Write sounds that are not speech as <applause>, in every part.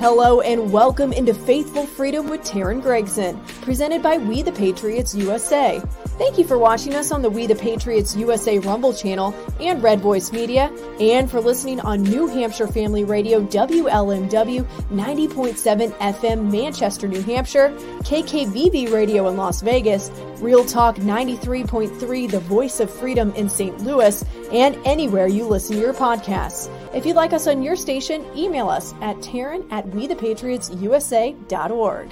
Hello and welcome into Faithful Freedom with Teryn Gregson, presented by We the Patriots USA. Thank you for watching us on the We the Patriots USA Rumble channel and Red Voice Media, and for listening on New Hampshire Family Radio WLMW 90.7 FM Manchester, New Hampshire, KKVV Radio in Las Vegas, Real Talk 93.3 The Voice of Freedom in St. Louis, and anywhere you listen to your podcasts. If you'd like us on your station, email us at Teryn at wethepatriotsusa.org.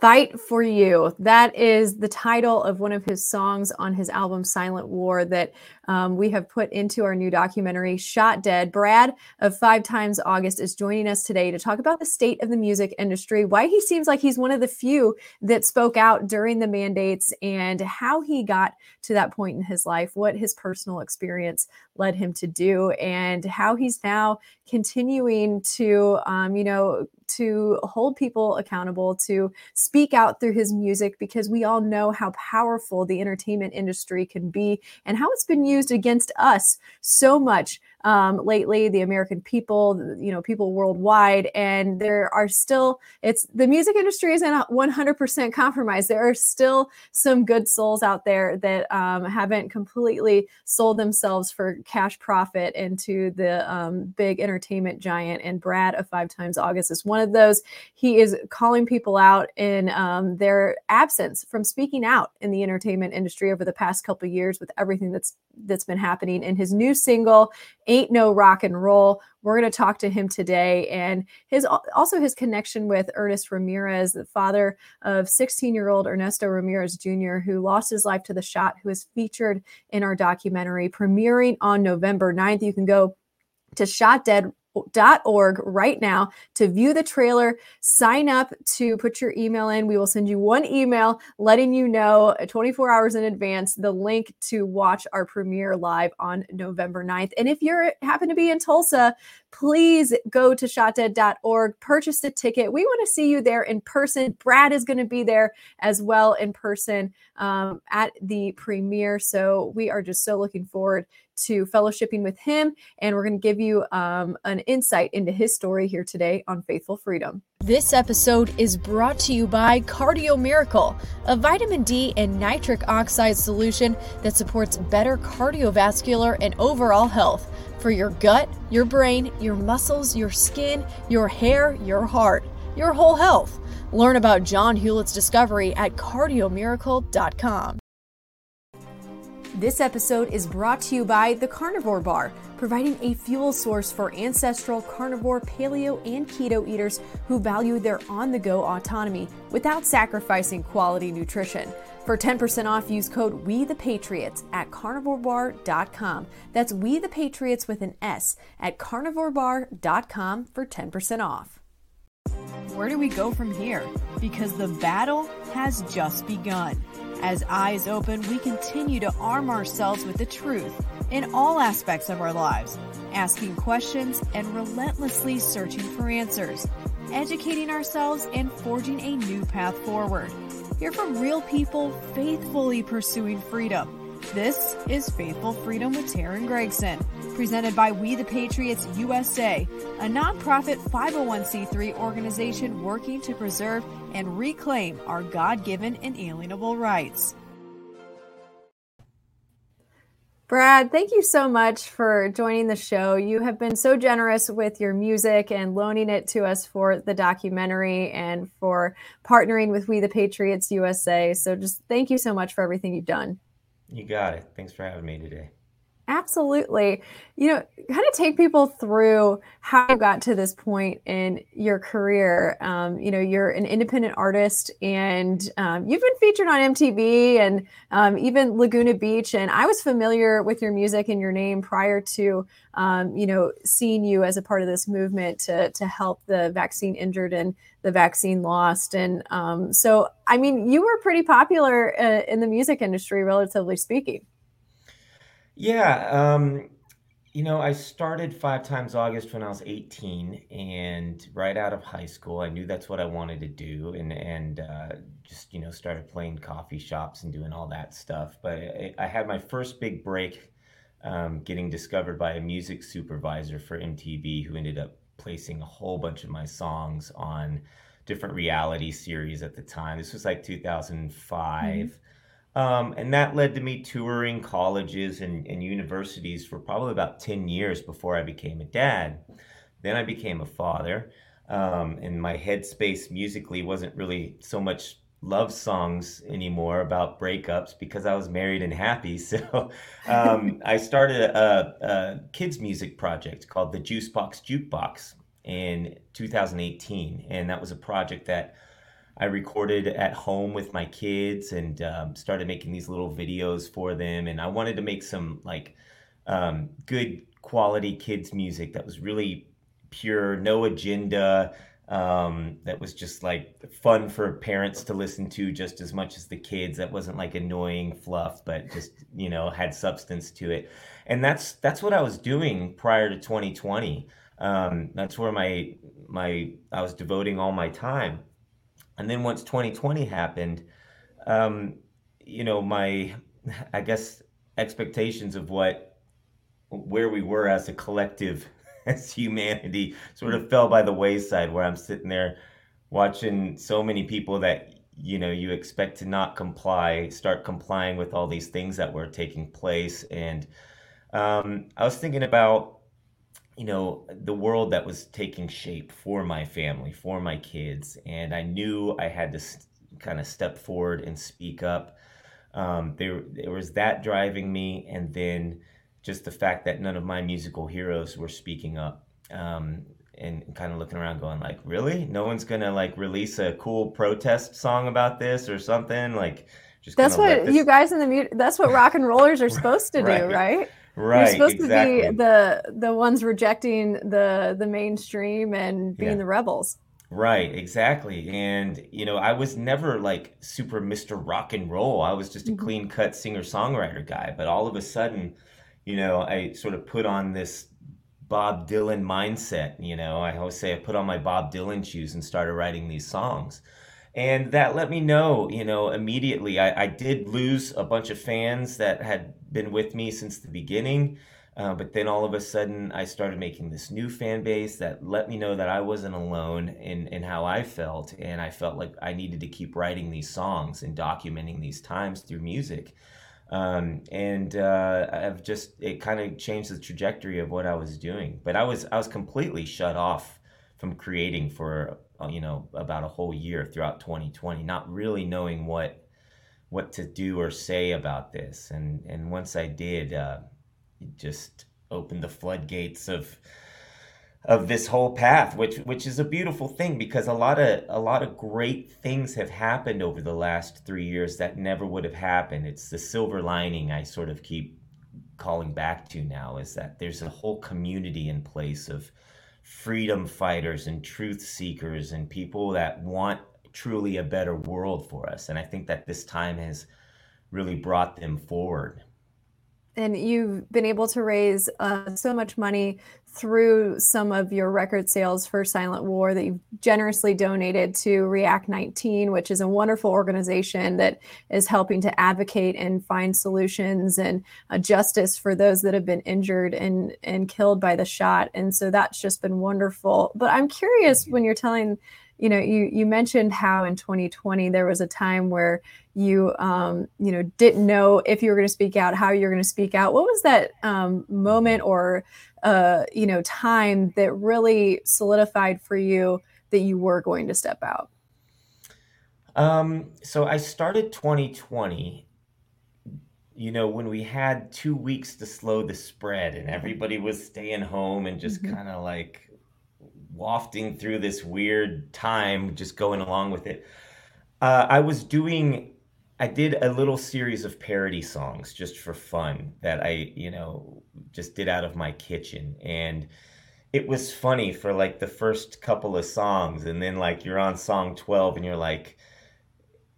Fight for You. That is the title of one of his songs on his album Silent War that um, we have put into our new documentary, Shot Dead. Brad of Five Times August is joining us today to talk about the state of the music industry, why he seems like he's one of the few that spoke out during the mandates, and how he got to that point in his life, what his personal experience led him to do, and how he's now continuing to, um, you know, to hold people accountable, to speak out through his music, because we all know how powerful the entertainment industry can be and how it's been used against us so much um, lately, the American people, you know, people worldwide, and there are still it's the music industry isn't 100% compromised. There are still some good souls out there that um, haven't completely sold themselves for cash profit into the um, big entertainment giant. And Brad of Five Times August is one of those. He is calling people out in um, their absence from speaking out in the entertainment industry over the past couple years with everything that's that's been happening. In his new single Ain't No Rock and Roll. We're going to talk to him today and his also his connection with Ernest Ramirez, the father of 16-year-old Ernesto Ramirez Jr., who lost his life to the shot, who is featured in our documentary premiering on November 9th. You can go to Shot Dead org right now to view the trailer sign up to put your email in. We will send you one email letting you know uh, 24 hours in advance the link to watch our premiere live on november 9th and if you happen to be in tulsa please go to shotdead.org purchase a ticket we want to see you there in person brad is going to be there as well in person um, at the premiere so we are just so looking forward to fellowshipping with him. And we're going to give you um, an insight into his story here today on Faithful Freedom. This episode is brought to you by Cardio Miracle, a vitamin D and nitric oxide solution that supports better cardiovascular and overall health for your gut, your brain, your muscles, your skin, your hair, your heart, your whole health. Learn about John Hewlett's discovery at cardiomiracle.com. This episode is brought to you by the Carnivore Bar, providing a fuel source for ancestral carnivore, paleo, and keto eaters who value their on the go autonomy without sacrificing quality nutrition. For 10% off, use code We the Patriots at carnivorebar.com. That's We the Patriots with an S at carnivorebar.com for 10% off. Where do we go from here? Because the battle has just begun. As eyes open, we continue to arm ourselves with the truth in all aspects of our lives, asking questions and relentlessly searching for answers, educating ourselves and forging a new path forward. Hear from real people faithfully pursuing freedom this is Faithful Freedom with Teryn Gregson, presented by We the Patriots USA, a nonprofit 501c3 organization working to preserve and reclaim our God given inalienable rights. Brad, thank you so much for joining the show. You have been so generous with your music and loaning it to us for the documentary and for partnering with We the Patriots USA. So just thank you so much for everything you've done. You got it. Thanks for having me today. Absolutely. You know, kind of take people through how you got to this point in your career. Um, you know, you're an independent artist and um, you've been featured on MTV and um, even Laguna Beach. And I was familiar with your music and your name prior to, um, you know, seeing you as a part of this movement to, to help the vaccine injured and the vaccine lost. And um, so, I mean, you were pretty popular uh, in the music industry, relatively speaking. Yeah, um, you know, I started Five Times August when I was 18, and right out of high school, I knew that's what I wanted to do, and and uh, just you know started playing coffee shops and doing all that stuff. But I, I had my first big break um, getting discovered by a music supervisor for MTV who ended up placing a whole bunch of my songs on different reality series at the time. This was like 2005. Mm-hmm. Um, and that led to me touring colleges and, and universities for probably about 10 years before I became a dad. Then I became a father. Um, and my headspace musically wasn't really so much love songs anymore about breakups because I was married and happy. <laughs> So um, I started a, a, kids music project called the Juicebox Jukebox in 2018, and that was a project that I recorded at home with my kids and um, started making these little videos for them. And I wanted to make some like um, good quality kids music that was really pure, no agenda um, that was just like fun for parents to listen to just as much as the kids. That wasn't like annoying fluff, but just you know had substance to it. And that's that's what I was doing prior to 2020. Um, that's where my my I was devoting all my time. And then once 2020 happened, um, you know my I guess expectations of what where we were as a collective <laughs> as humanity sort of fell by the wayside where I'm sitting there watching so many people that you know you expect to not comply start complying with all these things that were taking place. And um, i was thinking about you know the world that was taking shape for my family for my kids and i knew i had to st- kind of step forward and speak up. Um, there, there was that driving me and then just the fact that none of my musical heroes were speaking up um, and kind of looking around going like really? No one's gonna like release a cool protest song about this or something? Like just that's what this... you guys in the mu- that's what rock and rollers are <laughs> supposed to do right. right you're supposed exactly. to be the the ones rejecting the the mainstream and being yeah. the rebels Right, exactly. And, you know, I was never like super Mr. Rock and Roll. I was just a mm-hmm. clean cut singer songwriter guy. But all of a sudden, you know, I sort of put on this Bob Dylan mindset. You know, I always say I put on my Bob Dylan shoes and started writing these songs. And that let me know, you know, immediately. I, I did lose a bunch of fans that had been with me since the beginning. Uh, but then all of a sudden, I started making this new fan base that let me know that I wasn't alone in, in how I felt. And I felt like I needed to keep writing these songs and documenting these times through music um, and uh, I've just it kind of changed the trajectory of what I was doing. But I was I was completely shut off from creating for you know about a whole year throughout 2020, not really knowing what what to do or say about this. And and once I did, uh, it just opened the floodgates of of this whole path which which is a beautiful thing because a lot of a lot of great things have happened over the last 3 years that never would have happened it's the silver lining i sort of keep calling back to now is that there's a whole community in place of freedom fighters and truth seekers and people that want truly a better world for us. And i think that this time has really brought them forward. And you've been able to raise uh, so much money through some of your record sales for Silent War that you've generously donated to React 19, which is a wonderful organization that is helping to advocate and find solutions and uh, justice for those that have been injured and, and killed by the shot. And so that's just been wonderful. But I'm curious when you're telling you know you you mentioned how in 2020 there was a time where you um, you know didn't know if you were going to speak out how you're going to speak out what was that um, moment or uh, you know time that really solidified for you that you were going to step out um, so i started 2020 you know when we had two weeks to slow the spread and everybody was staying home and just mm-hmm. kind of like wafting through this weird time, just going along with it. Uh, I was doing, I did a little series of parody songs just for fun that I, you know, just did out of my kitchen. And it was funny for like the first couple of songs. And then, like, you're on song 12 and you're like,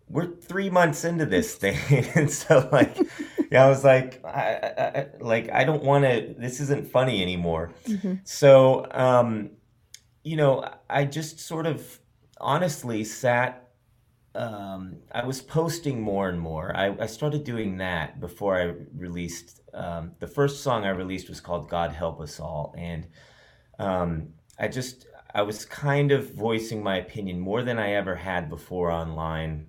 we're three months into this <laughs> thing. <laughs> and so, like, yeah, I was like, I, I, like, I don't want to, this isn't funny anymore. Mm-hmm. So, um, you know, I just sort of honestly sat um, I was posting more and more. I, I started doing that before I released um, the first song I released was called "God Help Us All," and um, I just I was kind of voicing my opinion more than I ever had before online,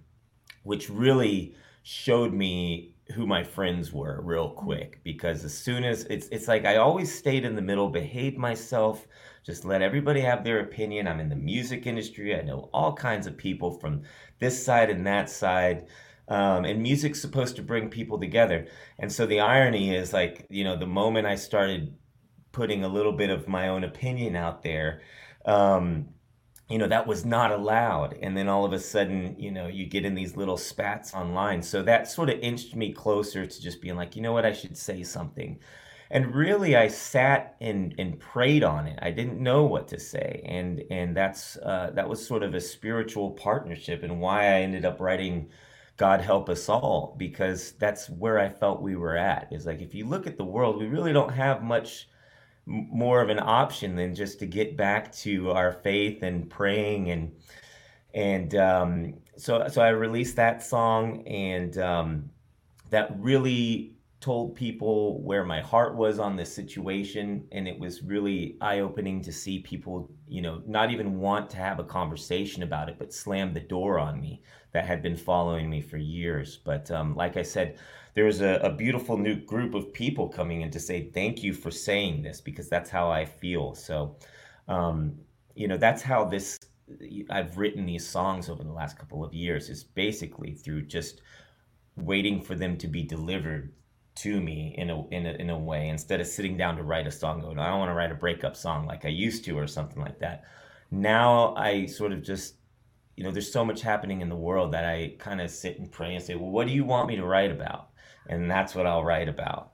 which really showed me who my friends were real quick because as soon as it's it's like I always stayed in the middle, behaved myself, just let everybody have their opinion. I'm in the music industry. I know all kinds of people from this side and that side. Um, and music's supposed to bring people together. And so the irony is like, you know, the moment I started putting a little bit of my own opinion out there, um, you know that was not allowed. And then all of a sudden you know you get in these little spats online. So that sort of inched me closer to just being like you know what? I should say something. And really i sat and and prayed on it. I didn't know what to say. And and that's uh, that was sort of a spiritual partnership and why i ended up writing god help us all because that's where i felt we were at. Is like if you look at the world we really don't have much more of an option than just to get back to our faith and praying and and um, so so I released that song and um, that really told people where my heart was on this situation and it was really eye-opening to see people you know not even want to have a conversation about it but slam the door on me that had been following me for years. But um, like i said there was a, a beautiful new group of people coming in to say thank you for saying this because that's how i feel. So um, you know that's how this i've written these songs over the last couple of years is basically through just waiting for them to be delivered to me in a, in a in a way instead of sitting down to write a song going i don't want to write a breakup song like i used to or something like that. Now i sort of just you know there's so much happening in the world that i kind of sit and pray and say well what do you want me to write about? And that's what i'll write about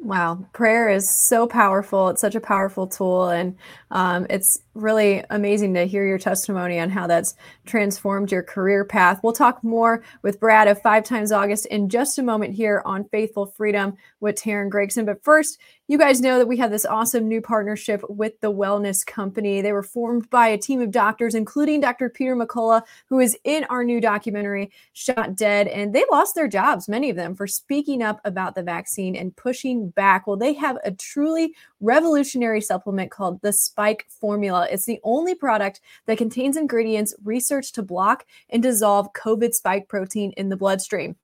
Wow, prayer is so powerful. It's such a powerful tool. And um, it's really amazing to hear your testimony on how that's transformed your career path. We'll talk more with Brad of Five Times August in just a moment here on Faithful Freedom with Teryn Gregson. But first, you guys know that we have this awesome new partnership with the Wellness Company. They were formed by a team of doctors, including Dr. Peter McCullough, who is in our new documentary, Shot Dead. And they lost their jobs, many of them, for speaking up about the vaccine and pushing back. Well, they have a truly revolutionary supplement called the Spike Formula. It's the only product that contains ingredients researched to block and dissolve COVID spike protein in the bloodstream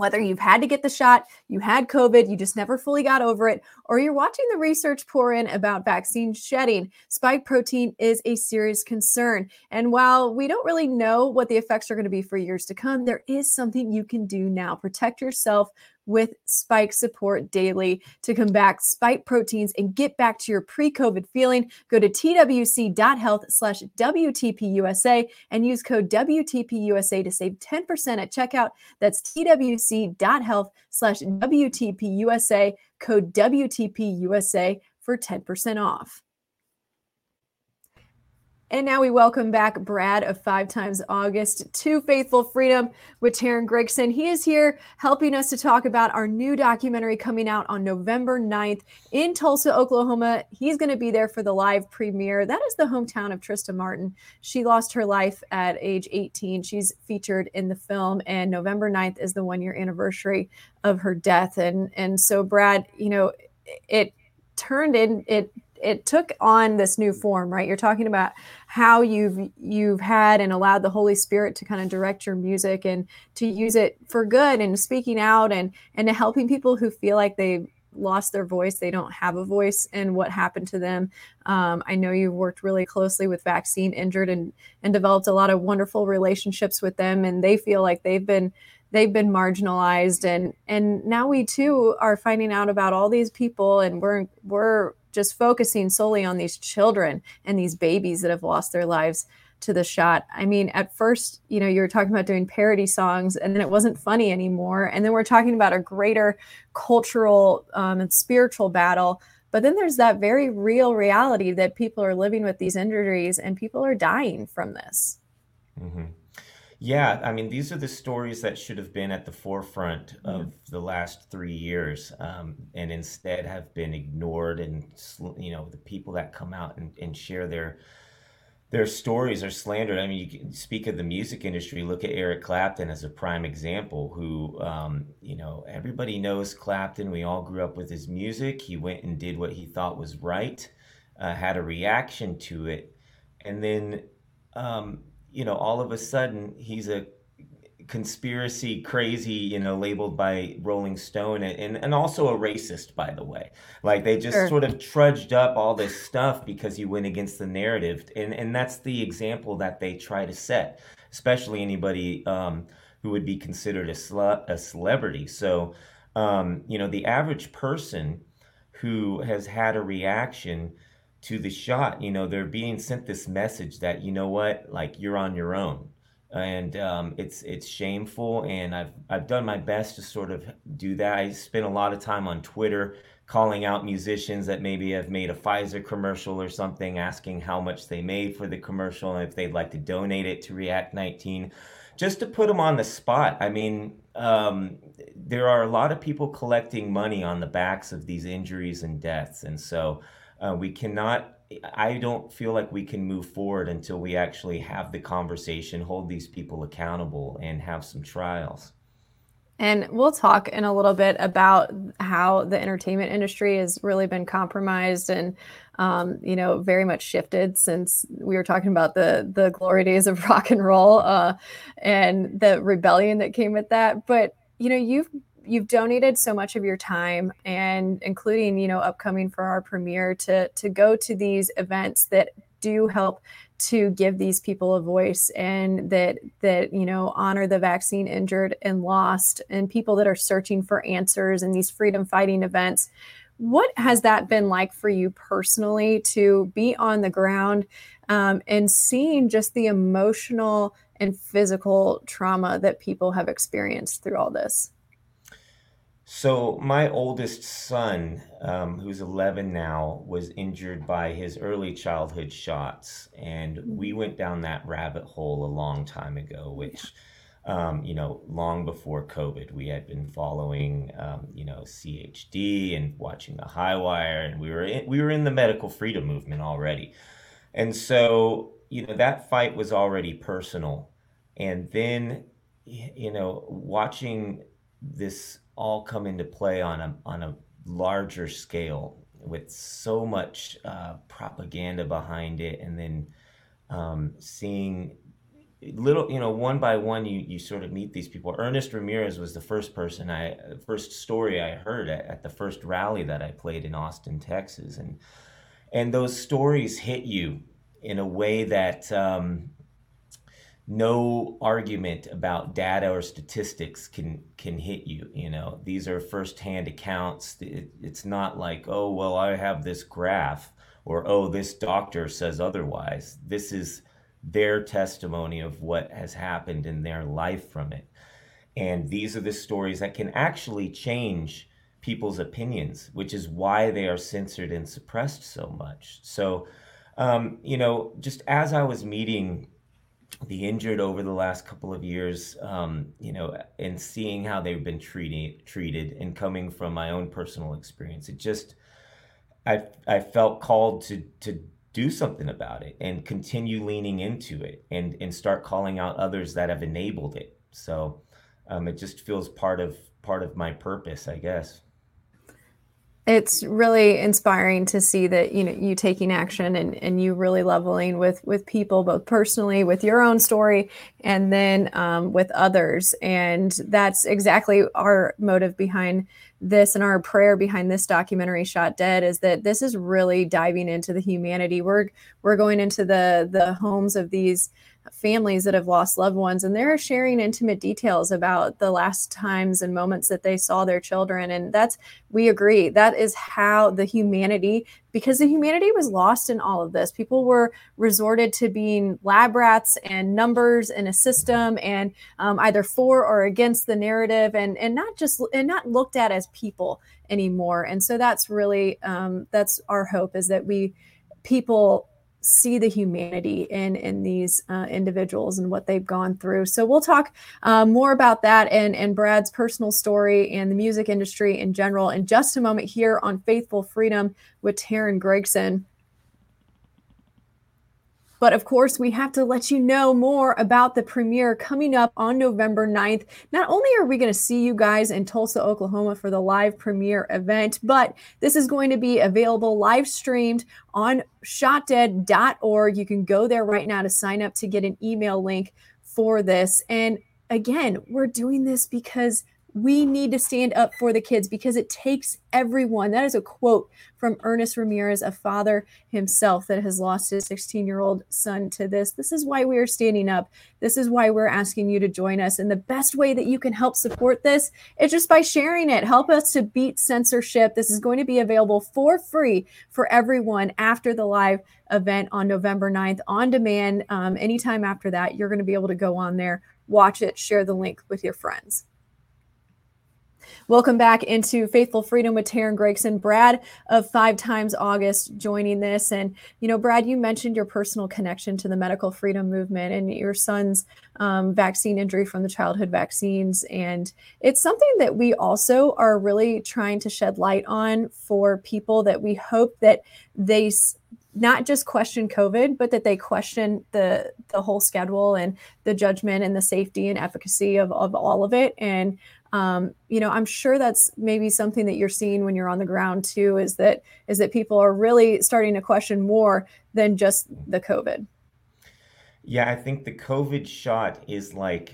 whether you've had to get the shot, you had COVID, you just never fully got over it, or you're watching the research pour in about vaccine shedding, spike protein is a serious concern. And while we don't really know what the effects are going to be for years to come, there is something you can do now. Protect yourself with Spike Support Daily to combat spike proteins and get back to your pre-COVID feeling. Go to twc.health slash WTPUSA and use code WTPUSA to save 10% at checkout. That's twc.health slash WTPUSA, code WTPUSA for 10% off. And now we welcome back Brad of Five Times August to Faithful Freedom with Teryn Gregson. He is here helping us to talk about our new documentary coming out on November 9th in Tulsa, Oklahoma. He's going to be there for the live premiere. That is the hometown of Trista Martin. She lost her life at age 18. She's featured in the film, and November 9th is the one year anniversary of her death. And, and so, Brad, you know, it turned in, it it took on this new form right? You're talking about how you've you've had and allowed the holy spirit to kind of direct your music and to use it for good and speaking out and and to helping people who feel like they lost their voice they don't have a voice and what happened to them. Um, i know you've worked really closely with vaccine injured and and developed a lot of wonderful relationships with them and they feel like they've been they've been marginalized. And and now we too are finding out about all these people and we're we're just focusing solely on these children and these babies that have lost their lives to the shot. I mean, at first, you know, you were talking about doing parody songs and then it wasn't funny anymore. And then we're talking about a greater cultural um, and spiritual battle. But then there's that very real reality that people are living with these injuries and people are dying from this. Mm-hmm. Yeah, I mean, these are the stories that should have been at the forefront of the last three years, um, and instead have been ignored. And you know, the people that come out and, and share their their stories are slandered. I mean, you can speak of the music industry. Look at Eric Clapton as a prime example. Who, um, you know, everybody knows Clapton. We all grew up with his music. He went and did what he thought was right, uh, had a reaction to it, and then, um, you know, all of a sudden he's a conspiracy crazy, you know, labeled by Rolling Stone and, and also a racist, by the way. Like they just sure. sort of trudged up all this stuff because you went against the narrative. And and that's the example that they try to set, especially anybody um, who would be considered a, sl- a celebrity. So, um, you know, the average person who has had a reaction to the shot, you know, they're being sent this message that, you know what, like you're on your own and um, it's it's shameful. And I've I've done my best to sort of do that. I spent a lot of time on Twitter calling out musicians that maybe have made a Pfizer commercial or something, asking how much they made for the commercial and if they'd like to donate it to React 19, just to put them on the spot. I mean, um, there are a lot of people collecting money on the backs of these injuries and deaths, and so uh, we cannot I don't feel like we can move forward until we actually have the conversation, hold these people accountable, and have some trials. And we'll talk in a little bit about how the entertainment industry has really been compromised and, um, you know, very much shifted since we were talking about the the glory days of <laughs> rock and roll uh, and the rebellion that came with that. But you know, you've you've donated so much of your time and including you know upcoming for our premiere to to go to these events that do help to give these people a voice and that that you know honor the vaccine injured and lost and people that are searching for answers and these freedom fighting events. What has that been like for you personally to be on the ground um, and seeing just the emotional and physical trauma that people have experienced through all this so my oldest son, um, who's 11 now, was injured by his early childhood shots, and we mm. went down that rabbit hole a long time ago. Which, um, you know, long before COVID, we had been following, um, you know, CHD and watching the High Wire, and we were in, we were in the medical freedom movement already, and so you know that fight was already personal, and then you know watching this all come into play on a on a larger scale with so much uh, propaganda behind it, and then um, seeing little you know one by one you you sort of meet these people. Ernest ramirez was the first person i first story i heard at, at, the first rally that i played in austin texas. And and those stories hit you in a way that um, no argument about data or statistics can can hit you you know? These are firsthand accounts. It, it's not like oh well i have this graph or oh this doctor says otherwise. This is their testimony of what has happened in their life from it. And these are the stories that can actually change people's opinions which is why they are censored and suppressed so much. So um, you know just as i was meeting the injured over the last couple of years, um, you know, and seeing how they've been treated, treated, and coming from my own personal experience, it just, I, I felt called to to do something about it and continue leaning into it and and start calling out others that have enabled it. So, um, it just feels part of part of my purpose, I guess it's really inspiring to see that you know you taking action and, and you really leveling with with people both personally with your own story and then um, with others. And that's exactly our motive behind this and our prayer behind this documentary shot dead is that this is really diving into the humanity. We're we're going into the the homes of these families that have lost loved ones and they're sharing intimate details about the last times and moments that they saw their children. And that's we agree that is how the humanity because the humanity was lost in all of this. People were resorted to being lab rats and numbers in a system and um, either for or against the narrative and and not just and not looked at as people anymore. And so that's really um, that's our hope is that we people see the humanity in in these uh, individuals and what they've gone through. So we'll talk uh, more about that and and Brad's personal story and the music industry in general in just a moment here on Faithful Freedom with Teryn Gregson. But of course, we have to let you know more about the premiere coming up on November 9th. Not only are we going to see you guys in Tulsa, Oklahoma for the live premiere event, but this is going to be available live streamed on shotdead.org. You can go there right now to sign up to get an email link for this. And again, we're doing this because we need to stand up for the kids because it takes everyone. That is a quote from Ernest Ramirez, a father himself that has lost his 16 year old son to this. This is why we are standing up. This is why we're asking you to join us. And the best way that you can help support this is just by sharing it. Help us to beat censorship. This is going to be available for free for everyone after the live event on November 9th on demand. Um, anytime after that, you're going to be able to go on there, watch it, share the link with your friends. Welcome back into Faithful Freedom with Teryn Gregson. Brad of Five Times August joining this. And, you know, Brad, you mentioned your personal connection to the medical freedom movement and your son's um, vaccine injury from the childhood vaccines. And it's something that we also are really trying to shed light on for people that we hope that they not just question COVID, but that they question the the whole schedule and the judgment and the safety and efficacy of, of all of it. And um, you know i'm sure that's maybe something that you're seeing when you're on the ground too is that is that people are really starting to question more than just the covid. Yeah i think the covid shot is like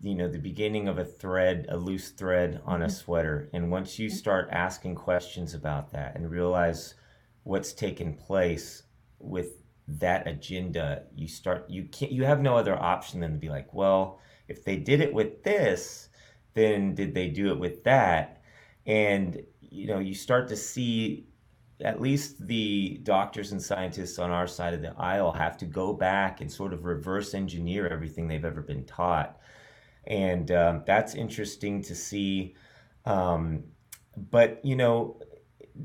you know the beginning of a thread a loose thread on a mm-hmm. sweater. And once you start asking questions about that and realize what's taken place with that agenda you start you can't you have no other option than to be like well if they did it with this then did they do it with that? And you know, you start to see at least the doctors and scientists on our side of the aisle have to go back and sort of reverse engineer everything they've ever been taught. And um, that's interesting to see. Um, but, you know,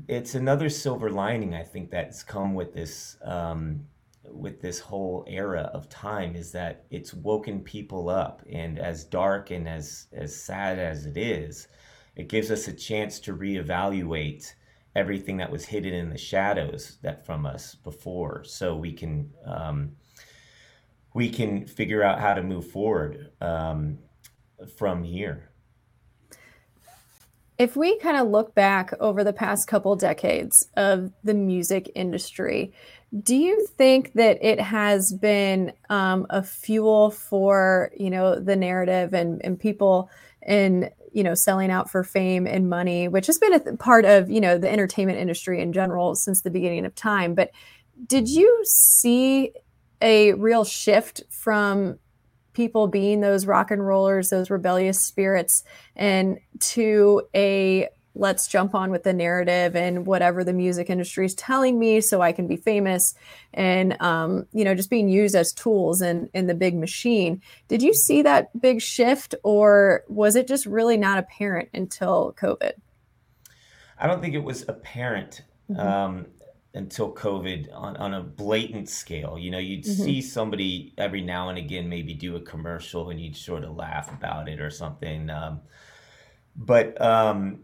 it's another silver lining, I think, that's come with this um, with this whole era of time is that it's woken people up and as dark and as as sad as it is it gives us a chance to reevaluate everything that was hidden in the shadows that from us before so we can um, we can figure out how to move forward um, from here. If we kind of look back over the past couple decades of the music industry do you think that it has been um, a fuel for you know the narrative and and people and you know selling out for fame and money, which has been a th- part of you know the entertainment industry in general since the beginning of time? But did you see a real shift from people being those rock and rollers, those rebellious spirits, and to a let's jump on with the narrative and whatever the music industry is telling me so I can be famous and um, you know just being used as tools in in the big machine. Did you see that big shift or was it just really not apparent until COVID? I don't think it was apparent mm-hmm. um, until COVID on, on a blatant scale. You know, you'd mm-hmm. see somebody every now and again maybe do a commercial and you'd sort of laugh about it or something. Um, but um,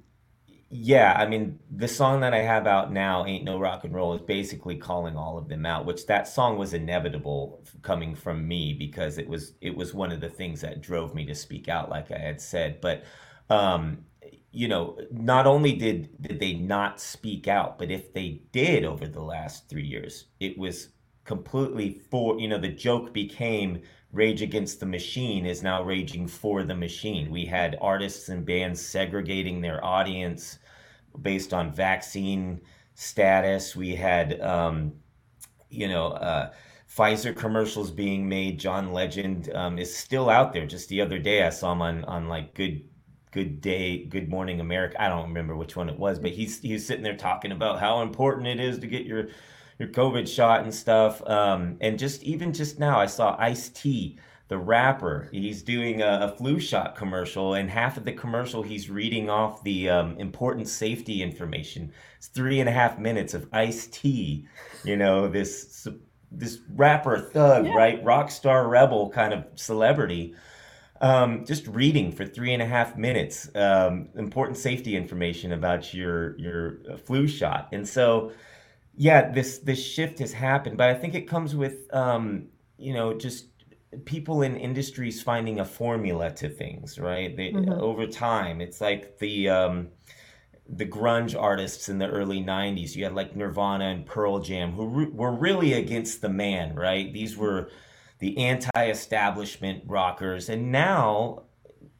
yeah, I mean, the song that I have out now, Ain't No Rock and Roll, is basically calling all of them out, which that song was inevitable coming from me because it was it was one of the things that drove me to speak out, like I had said. But um, you know, not only did did they not speak out, but if they did over the last three years, it was completely for you know, the joke became Rage Against the Machine is now raging for the machine. We had artists and bands segregating their audience based on vaccine status. We had, um, you know, uh, Pfizer commercials being made. John Legend um, is still out there. Just the other day, I saw him on on like Good Good Day, Good Morning America. I don't remember which one it was, but he's he's sitting there talking about how important it is to get your your COVID shot and stuff. Um, and just even just now, I saw Ice T, the rapper. He's doing a, a, flu shot commercial, and half of the commercial, he's reading off the um, important safety information. It's three and a half minutes of Ice T. You know this this rapper thug, yeah. right, rock star rebel kind of celebrity. Um, just reading for three and a half minutes um, important safety information about your your uh, flu shot, and so yeah, this this shift has happened, but I think it comes with um, you know just people in industries finding a formula to things, right? They, mm-hmm. Over time, it's like the um, the grunge artists in the early 90s you had like nirvana and pearl jam who re- were really against the man right these were the anti-establishment rockers and now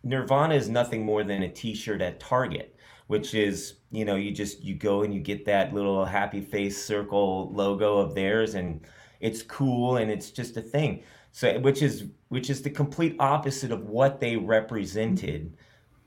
nirvana is nothing more than a t-shirt at target which is you know you just you go and you get that little happy face circle logo of theirs and it's cool and it's just a thing so which is which is the complete opposite of what they represented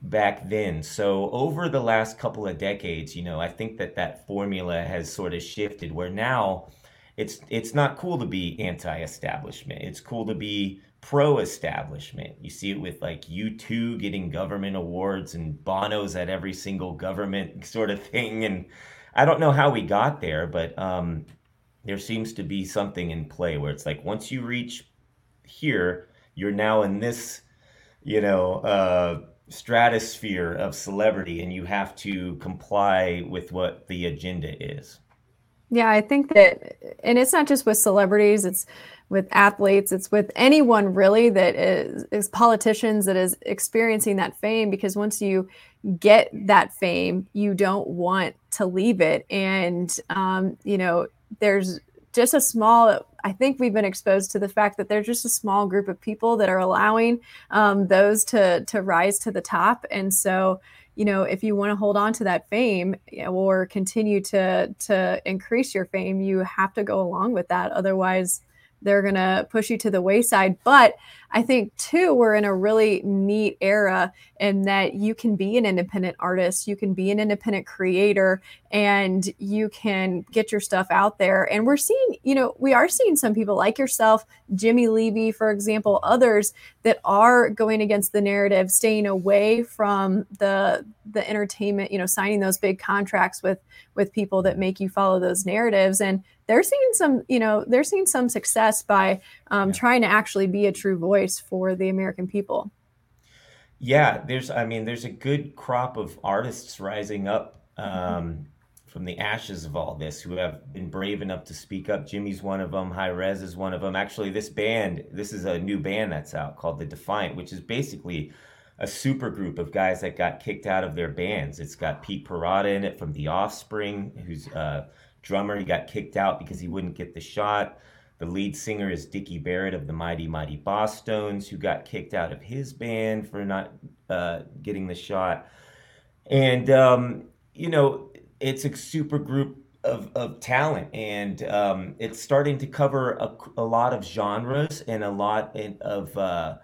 back then. So over the last couple of decades, you know, I think that that formula has sort of shifted where now it's it's not cool to be anti-establishment. It's cool to be pro-establishment. You see it with like U2 getting government awards and Bono's at every single government <laughs> sort of thing and I don't know how we got there, but um, there seems to be something in play where it's like once you reach here, you're now in this, you know, uh, stratosphere of celebrity and you have to comply with what the agenda is. Yeah, I think that, and it's not just with celebrities, it's with athletes, it's with anyone really that is, is politicians that is experiencing that fame because once you get that fame, you don't want to leave it. And, um, you know, there's just a small i think we've been exposed to the fact that there's just a small group of people that are allowing um, those to to rise to the top and so you know if you want to hold on to that fame or continue to to increase your fame you have to go along with that otherwise they're going to push you to the wayside. But I think too, we're in a really neat era in that you can be an independent artist, you can be an independent creator, and you can get your stuff out there. And we're seeing, you know, we are seeing some people like yourself, Jimmy Levy, for example, others that are going against the narrative, staying away from the the entertainment, you know, signing those big contracts with with people that make you follow those narratives and they're seeing some, you know, they're seeing some success by um, yeah. trying to actually be a true voice for the American people. Yeah, there's, I mean, there's a good crop of artists rising up um, from the ashes of all this who have been brave enough to speak up. Jimmy's one of them. Hi-Rez is one of them. Actually, this band, this is a new band that's out called The Defiant, which is basically a super group of guys that got kicked out of their bands. It's got Pete Parada in it from The Offspring, who's a drummer. He got kicked out because he wouldn't get the shot. The lead singer is Dickie Barrett of the Mighty Mighty Bosstones, who got kicked out of his band for not uh, getting the shot. And, um, you know, it's a super group of, of talent, and um, it's starting to cover a, a, lot of genres and a lot of. Uh,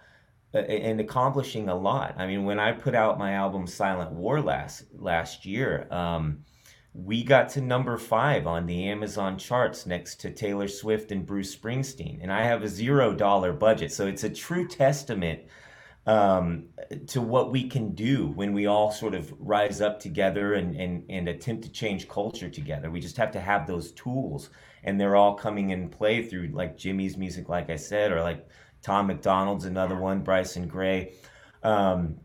and accomplishing a lot. I mean, when I put out my album Silent War last last year, um, we got to number five on the Amazon charts next to Taylor Swift and Bruce Springsteen. And I have a zero dollar budget. So it's a true testament um, to what we can do when we all sort of rise up together and, and, and attempt to change culture together. We just have to have those tools. And they're all coming in play through like Jimmy's music, like I said, or like Tom MacDonald's, another one, Bryson Gray. Um,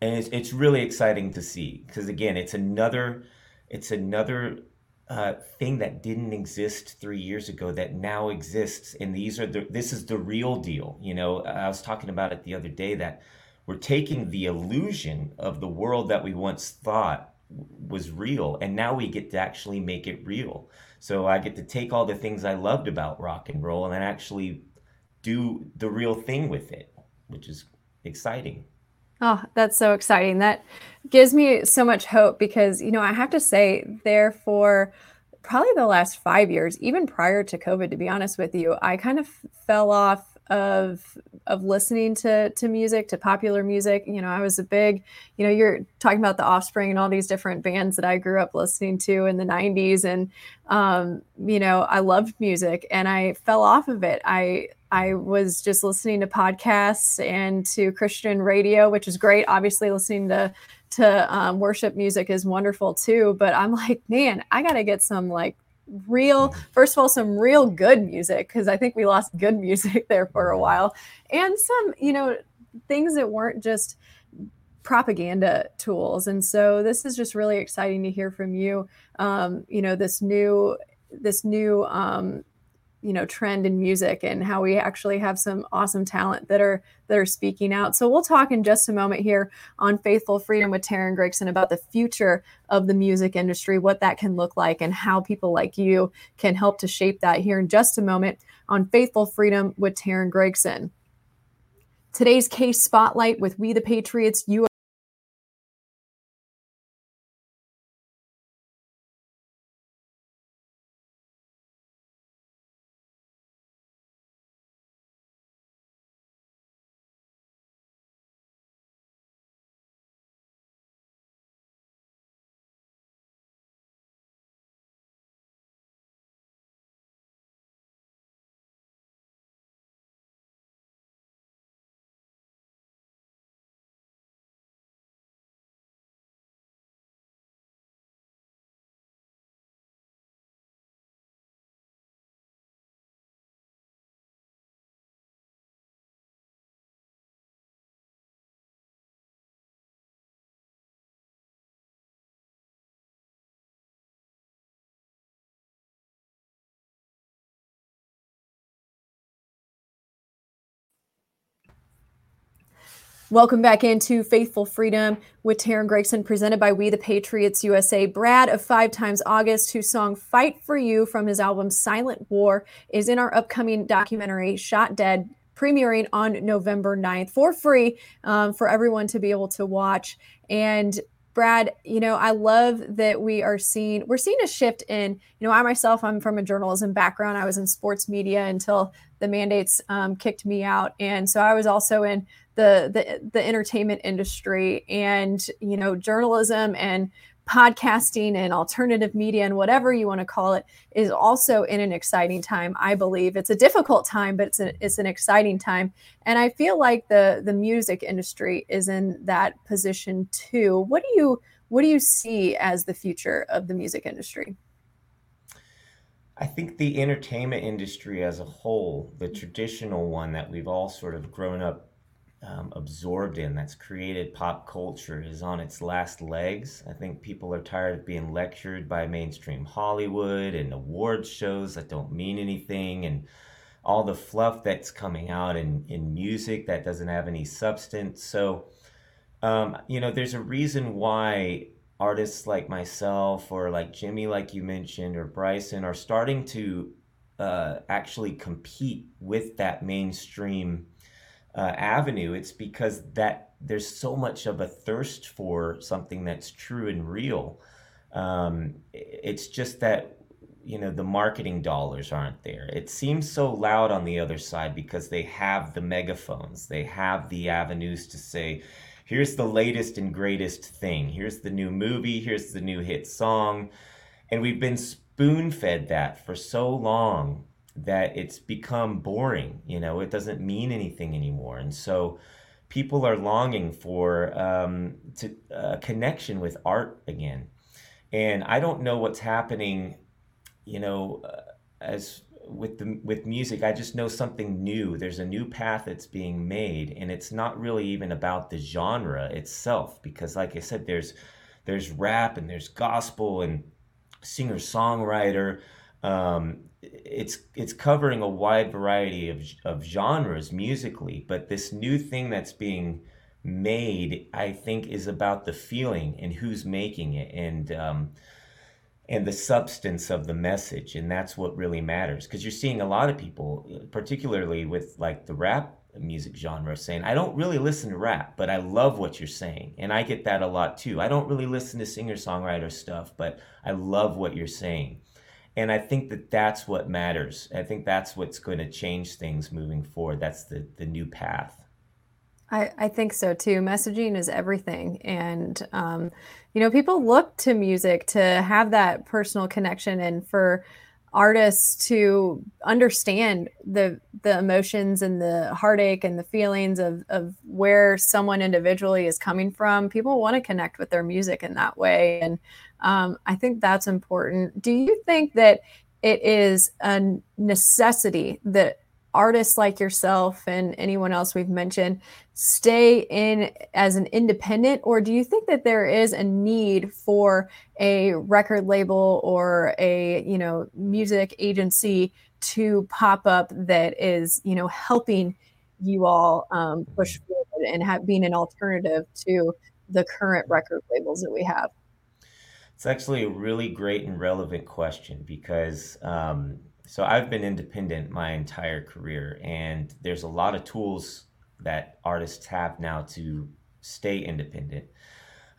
and it's, it's really exciting to see because, again, it's another it's another uh, thing that didn't exist three years ago that now exists, and these are the this is the real deal. You know, I was talking about it the other day that we're taking the illusion of the world that we once thought was real, and now we get to actually make it real. So I get to take all the things I loved about rock and roll and actually do the real thing with it, which is exciting. Oh, that's so exciting. That gives me so much hope because, you know, I have to say, there for probably the last five years, even prior to COVID, to be honest with you, I kind of fell off of of listening to to music to popular music you know i was a big you know you're talking about the offspring and all these different bands that i grew up listening to in the 90s and um you know i loved music and i fell off of it i I was just listening to podcasts and to Christian radio, which is great. Obviously, listening to to um, worship music is wonderful too. But I'm like, man, I got to get some like real first of all some real good music because i think we lost good music <laughs> there for a while and some you know things that weren't just propaganda tools and so this is just really exciting to hear from you. Um, you know this new this new um, you know trend in music and how we actually have some awesome talent that are that are speaking out. So we'll talk in just a moment here on faithful freedom with teryn gregson about the future of the music industry what that can look like and how people like you can help to shape that here in just a moment on faithful freedom with teryn gregson. Today's case spotlight with we the patriots you Welcome back into Faithful Freedom with Teryn Gregson, presented by We the Patriots USA. Brad of Five Times August, whose song Fight for You from his album Silent War is in our upcoming documentary Shot Dead, premiering on November 9th for free um, for everyone to be able to watch. And Brad, you know, I love that we are seeing we're seeing a shift in, you know, I myself I'm from a journalism background. I was in sports media until the mandates um, kicked me out, and so I was also in the, the the entertainment industry and you know journalism and podcasting and alternative media and whatever you want to call it is also in an exciting time i believe. It's a difficult time but it's an, it's an exciting time. And i feel like the the music industry is in that position too. What do you what do you see as the future of the music industry? I think the entertainment industry as a whole, the traditional one that we've all sort of grown up um, absorbed in, that's created pop culture, is on its last legs. I think people are tired of being lectured by mainstream Hollywood and awards shows that don't mean anything and all the fluff that's coming out in, in music that doesn't have any substance. So, um, you know, there's a reason why artists like myself or like Jimmy, like you mentioned, or Bryson are starting to uh, actually compete with that mainstream uh, avenue, it's because that there's so much of a thirst for something that's true and real. Um, it's just that you know the marketing dollars aren't there. It seems so loud on the other side because they have the megaphones, they have the avenues to say, "Here's the latest and greatest thing. Here's the new movie. Here's the new hit song," and we've been spoon fed that for so long that it's become boring. You know, it doesn't mean anything anymore. And so people are longing for um, to, a connection with art again. And I don't know what's happening, you know, uh, as with the with music i just know something new there's a new path that's being made and it's not really even about the genre itself because like i said there's there's rap and there's gospel and singer songwriter um, it's it's covering a wide variety of, of genres musically but this new thing that's being made i think is about the feeling and who's making it and um, and the substance of the message and that's what really matters. Because you're seeing a lot of people particularly with like the rap music genre saying i don't really listen to rap but i love what you're saying and i get that a lot too. I don't really listen to singer songwriter stuff but i love what you're saying and I think that that's what matters. I think that's what's going to change things moving forward. That's the the new path. I, I think so too. Messaging is everything, and um, you know, people look to music to have that personal connection, and for artists to understand the the emotions and the heartache and the feelings of of where someone individually is coming from. People want to connect with their music in that way, and um, I think that's important. Do you think that it is a necessity that artists like yourself and anyone else we've mentioned stay in as an independent or do you think that there is a need for a record label or a you know music agency to pop up that is you know helping you all um, push forward and have, being an alternative to the current record labels that we have it's actually a really great and relevant question because um, so I've been independent my entire career, and there's a lot of tools that artists have now to stay independent.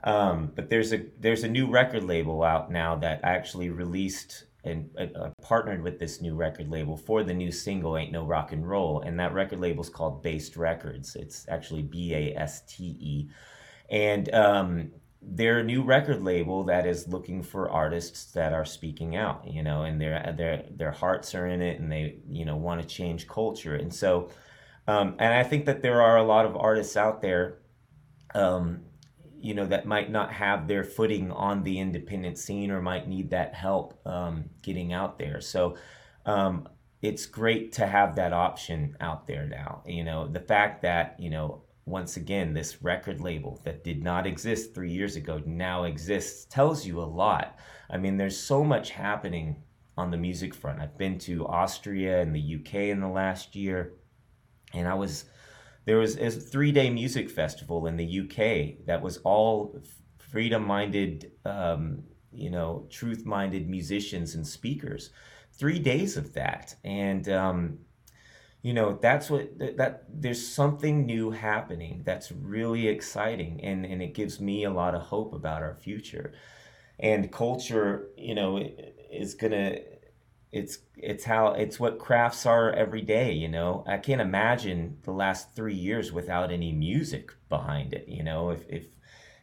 Um, but there's a there's a new record label out now that actually released and uh, partnered with this new record label for the new single "Ain't No Rock and Roll," and that record label is called Baste Records. It's actually B A S T E, and um, they're a new record label that is looking for artists that are speaking out, you know, and their their their hearts are in it, and they you know want to change culture, and so, um, and I think that there are a lot of artists out there, um, you know, that might not have their footing on the independent scene or might need that help um, getting out there. So. Um, it's great to have that option out there now. You know, the fact that, you know, once again, this record label that did not exist three years ago now exists tells you a lot. I mean, there's so much happening on the music front. I've been to Austria and the UK in the last year, and I was there was a three day music festival in the UK that was all freedom minded, um, you know, truth minded musicians and speakers. Three days of that, and um, you know that's what that there's something new happening that's really exciting and and it gives me a lot of hope about our future. And culture you know is gonna it's it's how it's what crafts are every day you know? I can't imagine the last three years without any music behind it you know? If if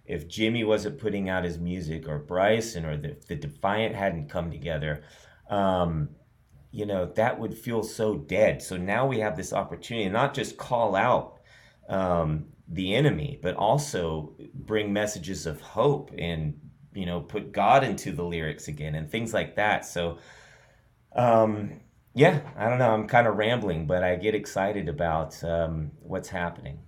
if jimmy wasn't putting out his music or bryson or the, the defiant hadn't come together um you know, that would feel so dead. So now we have this opportunity to not just call out um, the enemy, but also bring messages of hope and, you know, put God into the lyrics again and things like that. So, um, yeah, I don't know. I'm kind of rambling, but I get excited about um, what's happening.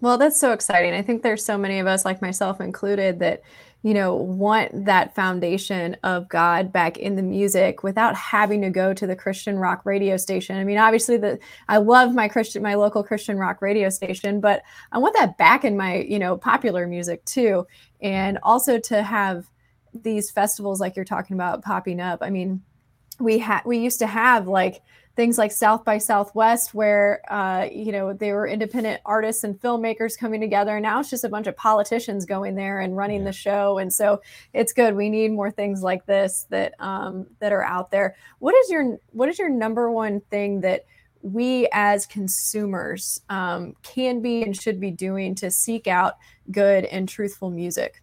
Well, that's so exciting. I think there's so many of us, like myself included, that you know, want that foundation of God back in the music without having to go to the Christian rock radio station. I mean, obviously the I love my Christian my local Christian rock radio station, but I want that back in my, you know, popular music too. And also to have these festivals like you're talking about popping up. I mean, we had we used to have like things like South by Southwest, where uh, you know they were independent artists and filmmakers coming together. And Now it's just a bunch of politicians going there and running yeah. the show, and so it's good. We need more things like this that um, that are out there. What is your what is your number one thing that we as consumers um, can be and should be doing to seek out good and truthful music?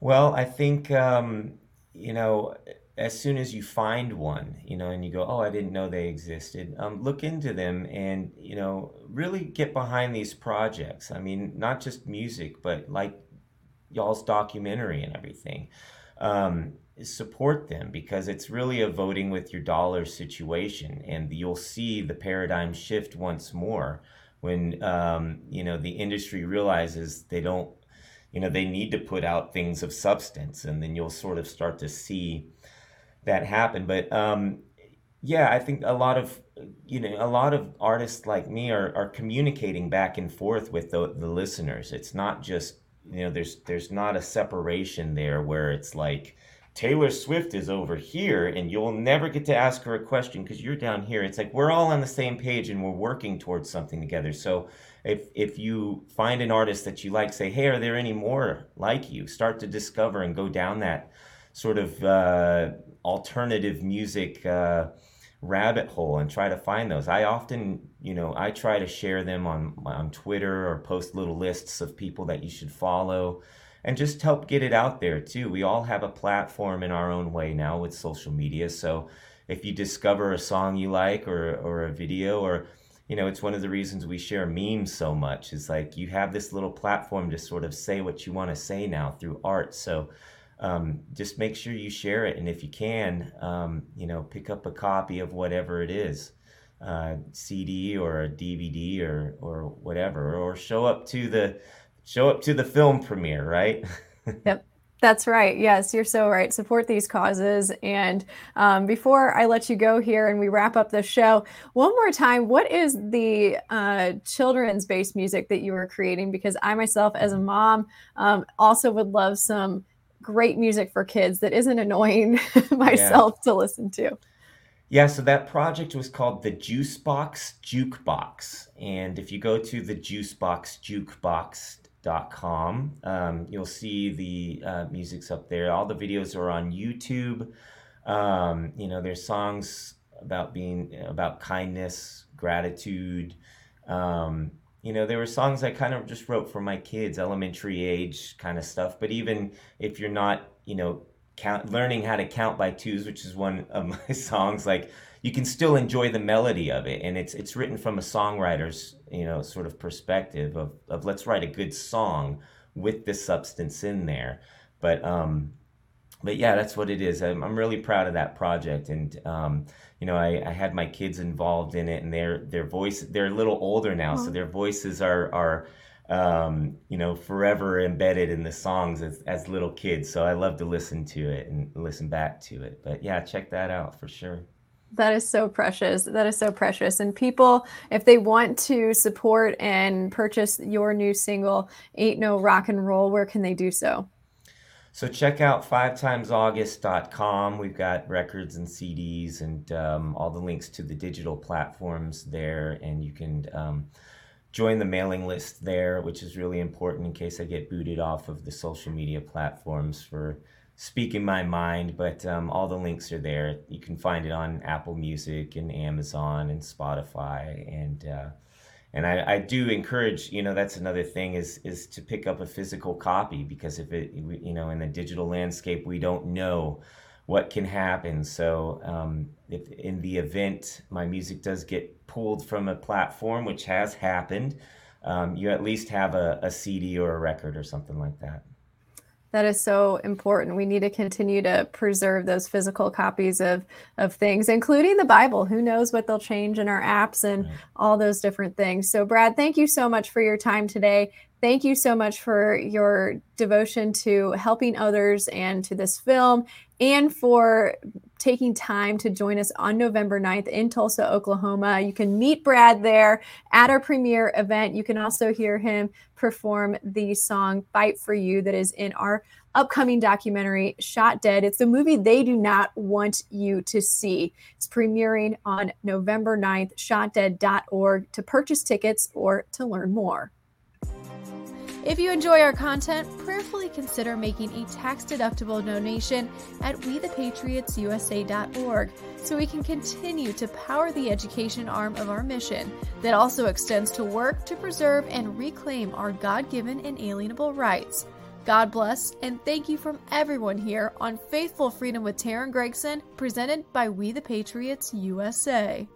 Well, I think um, you know as soon as you find one, you know, and you go, oh, I didn't know they existed, um, look into them and, you know, really get behind these projects. I mean, not just music, but like y'all's documentary and everything. Um, support them because it's really a voting with your dollar situation, and you'll see the paradigm shift once more when um, you know the industry realizes they don't, you know, they need to put out things of substance, and then you'll sort of start to see that happen. But um, yeah, I think a lot of you know a lot of artists like me are are communicating back and forth with the, the listeners. It's not just you know there's there's not a separation there where it's like Taylor Swift is over here and you'll never get to ask her a question because you're down here. It's like we're all on the same page and we're working towards something together. So if if you find an artist that you like, say, hey, are there any more like you? Start to discover and go down that sort of uh, alternative music uh, rabbit hole and try to find those. I often, you know, I try to share them on on Twitter or post little lists of people that you should follow and just help get it out there too. We all have a platform in our own way now with social media. So if you discover a song you like or or a video or you know, it's one of the reasons we share memes so much. Is like you have this little platform to sort of say what you want to say now through art. So um, just make sure you share it. And if you can, um, you know, pick up a copy of whatever it is uh, CD or a DVD or or whatever, or show up to the show up to the film premiere, right? <laughs> yep. That's right. Yes, you're so right. Support these causes. And um, before I let you go here and we wrap up the show, one more time, what is the uh, children's based music that you are creating? Because I myself, as a mom, um, also would love some great music for kids that isn't annoying <laughs> myself yeah. to listen to. Yeah, so that project was called the Juicebox Jukebox. And if you go to the juiceboxjukebox.com, um, you'll see the uh, music's up there. All the videos are on YouTube. Um, you know, there's songs about being about kindness, gratitude. Um, you know, there were songs I kind of just wrote for my kids, elementary age kind of stuff. But even if you're not, you know, count learning how to count by twos which is one of <laughs> my songs like you can still enjoy the melody of it and it's it's written from a songwriter's you know sort of perspective of, of let's write a good song with this substance in there but um but yeah that's what it is i'm, I'm really proud of that project and um you know I, I had my kids involved in it and their their voice they're a little older now so their voices are are um, you know, forever embedded in the songs as, as little kids. So I love to listen to it and listen back to it. But yeah, check that out for sure. That is so precious. That is so precious. And people, if they want to support and purchase your new single, Ain't No Rock and Roll, where can they do so? So check out fivetimesaugust.com. We've got records and CDs and um, all the links to the digital platforms there. And you can um, join the mailing list there, which is really important in case I get booted off of the social media platforms for speaking my mind. But um, all the links are there. You can find it on Apple Music and Amazon and Spotify. And uh, and I, I do encourage, you know, that's another thing is is to pick up a physical copy because if it, you know, in the digital landscape, we don't know what can happen. So um, if in the event my music does get pulled from a platform, which has happened, um, you at least have a, a CD or a record or something like that. That is so important. We need to continue to preserve those physical copies of of things, including the Bible. Who knows what they'll change in our apps and all those different things. So, Brad, thank you so much for your time today. Thank you so much for your devotion to helping others and to this film and for taking time to join us on November 9th in Tulsa, Oklahoma. You can meet Brad there at our premiere event. You can also hear him perform the song Fight for You that is in our upcoming documentary, Shot Dead. It's a movie they do not want you to see. It's premiering on November 9th, shotdead.org to purchase tickets or to learn more. If you enjoy our content, prayerfully consider making a tax deductible donation at wethepatriotsusa.org so we can continue to power the education arm of our mission that also extends to work to preserve and reclaim our God given inalienable rights. God bless, and thank you from everyone here on Faithful Freedom with Teryn Gregson, presented by We the Patriots USA.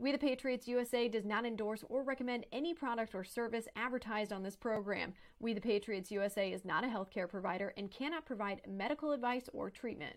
We the Patriots USA does not endorse or recommend any product or service advertised on this program. We the Patriots USA is not a healthcare provider and cannot provide medical advice or treatment.